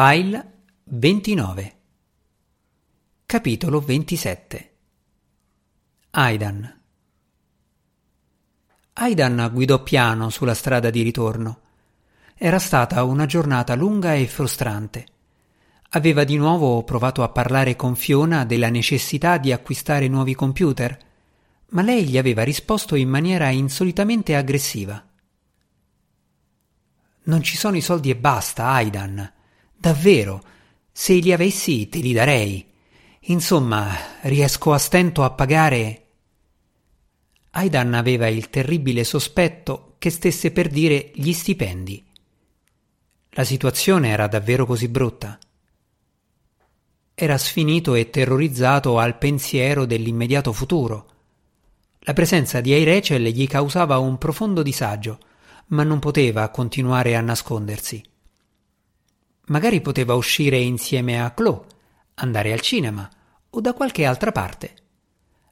File 29 Capitolo 27 Aidan Aidan guidò piano sulla strada di ritorno. Era stata una giornata lunga e frustrante. Aveva di nuovo provato a parlare con Fiona della necessità di acquistare nuovi computer, ma lei gli aveva risposto in maniera insolitamente aggressiva. Non ci sono i soldi e basta, Aidan. Davvero, se li avessi te li darei. Insomma, riesco a stento a pagare. Aidan aveva il terribile sospetto che stesse per dire gli stipendi. La situazione era davvero così brutta. Era sfinito e terrorizzato al pensiero dell'immediato futuro. La presenza di Eirechel gli causava un profondo disagio, ma non poteva continuare a nascondersi. Magari poteva uscire insieme a Chloe, andare al cinema o da qualche altra parte.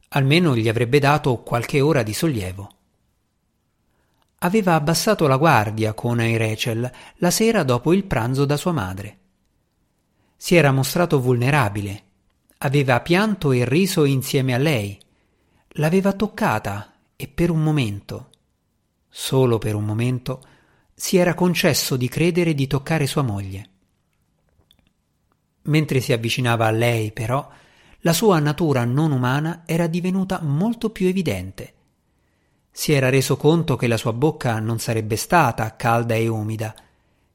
Almeno gli avrebbe dato qualche ora di sollievo. Aveva abbassato la guardia con Rachel la sera dopo il pranzo da sua madre. Si era mostrato vulnerabile, aveva pianto e riso insieme a lei, l'aveva toccata e per un momento, solo per un momento, si era concesso di credere di toccare sua moglie. Mentre si avvicinava a lei, però, la sua natura non umana era divenuta molto più evidente. Si era reso conto che la sua bocca non sarebbe stata calda e umida,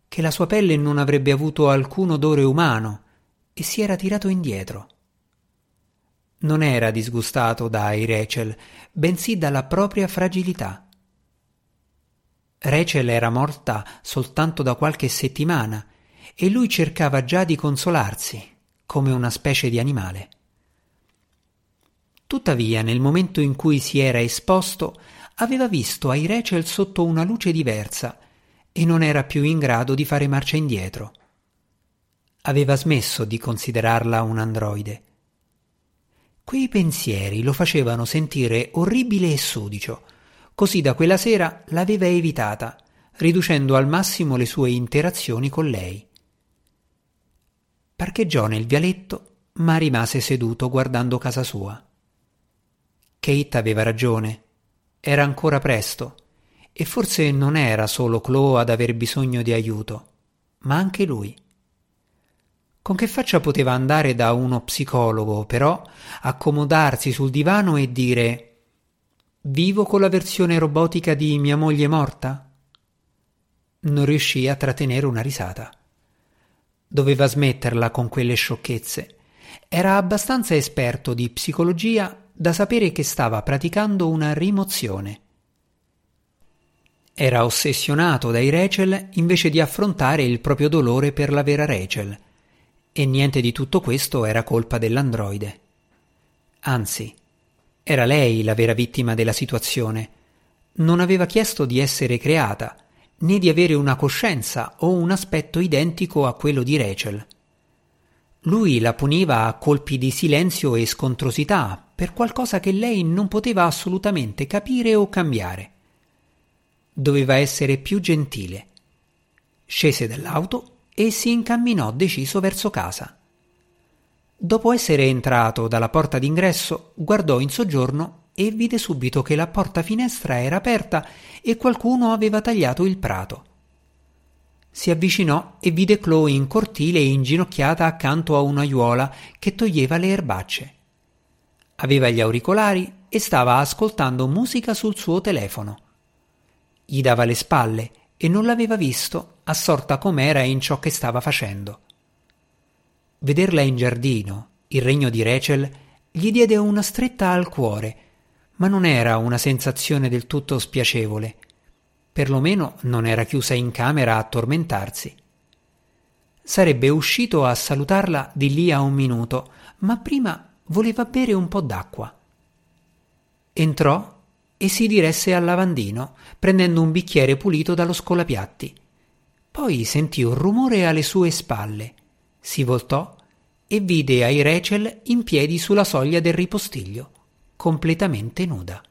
che la sua pelle non avrebbe avuto alcun odore umano, e si era tirato indietro. Non era disgustato da Rachel, bensì dalla propria fragilità. Rachel era morta soltanto da qualche settimana e lui cercava già di consolarsi, come una specie di animale. Tuttavia, nel momento in cui si era esposto, aveva visto ai Rachel sotto una luce diversa e non era più in grado di fare marcia indietro. Aveva smesso di considerarla un androide. Quei pensieri lo facevano sentire orribile e sudicio, così da quella sera l'aveva evitata, riducendo al massimo le sue interazioni con lei. Parcheggiò nel vialetto, ma rimase seduto guardando casa sua. Kate aveva ragione. Era ancora presto, e forse non era solo Chloe ad aver bisogno di aiuto, ma anche lui. Con che faccia poteva andare da uno psicologo, però, accomodarsi sul divano e dire Vivo con la versione robotica di mia moglie morta? Non riuscì a trattenere una risata. Doveva smetterla con quelle sciocchezze. Era abbastanza esperto di psicologia da sapere che stava praticando una rimozione. Era ossessionato dai Rachel invece di affrontare il proprio dolore per la vera Rachel. E niente di tutto questo era colpa dell'androide. Anzi, era lei la vera vittima della situazione. Non aveva chiesto di essere creata, né di avere una coscienza o un aspetto identico a quello di Rachel. Lui la puniva a colpi di silenzio e scontrosità per qualcosa che lei non poteva assolutamente capire o cambiare. Doveva essere più gentile. Scese dall'auto e si incamminò deciso verso casa. Dopo essere entrato dalla porta d'ingresso, guardò in soggiorno e vide subito che la porta finestra era aperta e qualcuno aveva tagliato il prato. Si avvicinò e vide Chloe in cortile inginocchiata accanto a un'aiuola che toglieva le erbacce. Aveva gli auricolari e stava ascoltando musica sul suo telefono. Gli dava le spalle e non l'aveva visto, assorta com'era in ciò che stava facendo. Vederla in giardino, il regno di Rachel, gli diede una stretta al cuore ma non era una sensazione del tutto spiacevole. Perlomeno non era chiusa in camera a tormentarsi. Sarebbe uscito a salutarla di lì a un minuto, ma prima voleva bere un po' d'acqua. Entrò e si diresse al lavandino, prendendo un bicchiere pulito dallo scolapiatti. Poi sentì un rumore alle sue spalle, si voltò e vide ai Rachel in piedi sulla soglia del ripostiglio completamente nuda.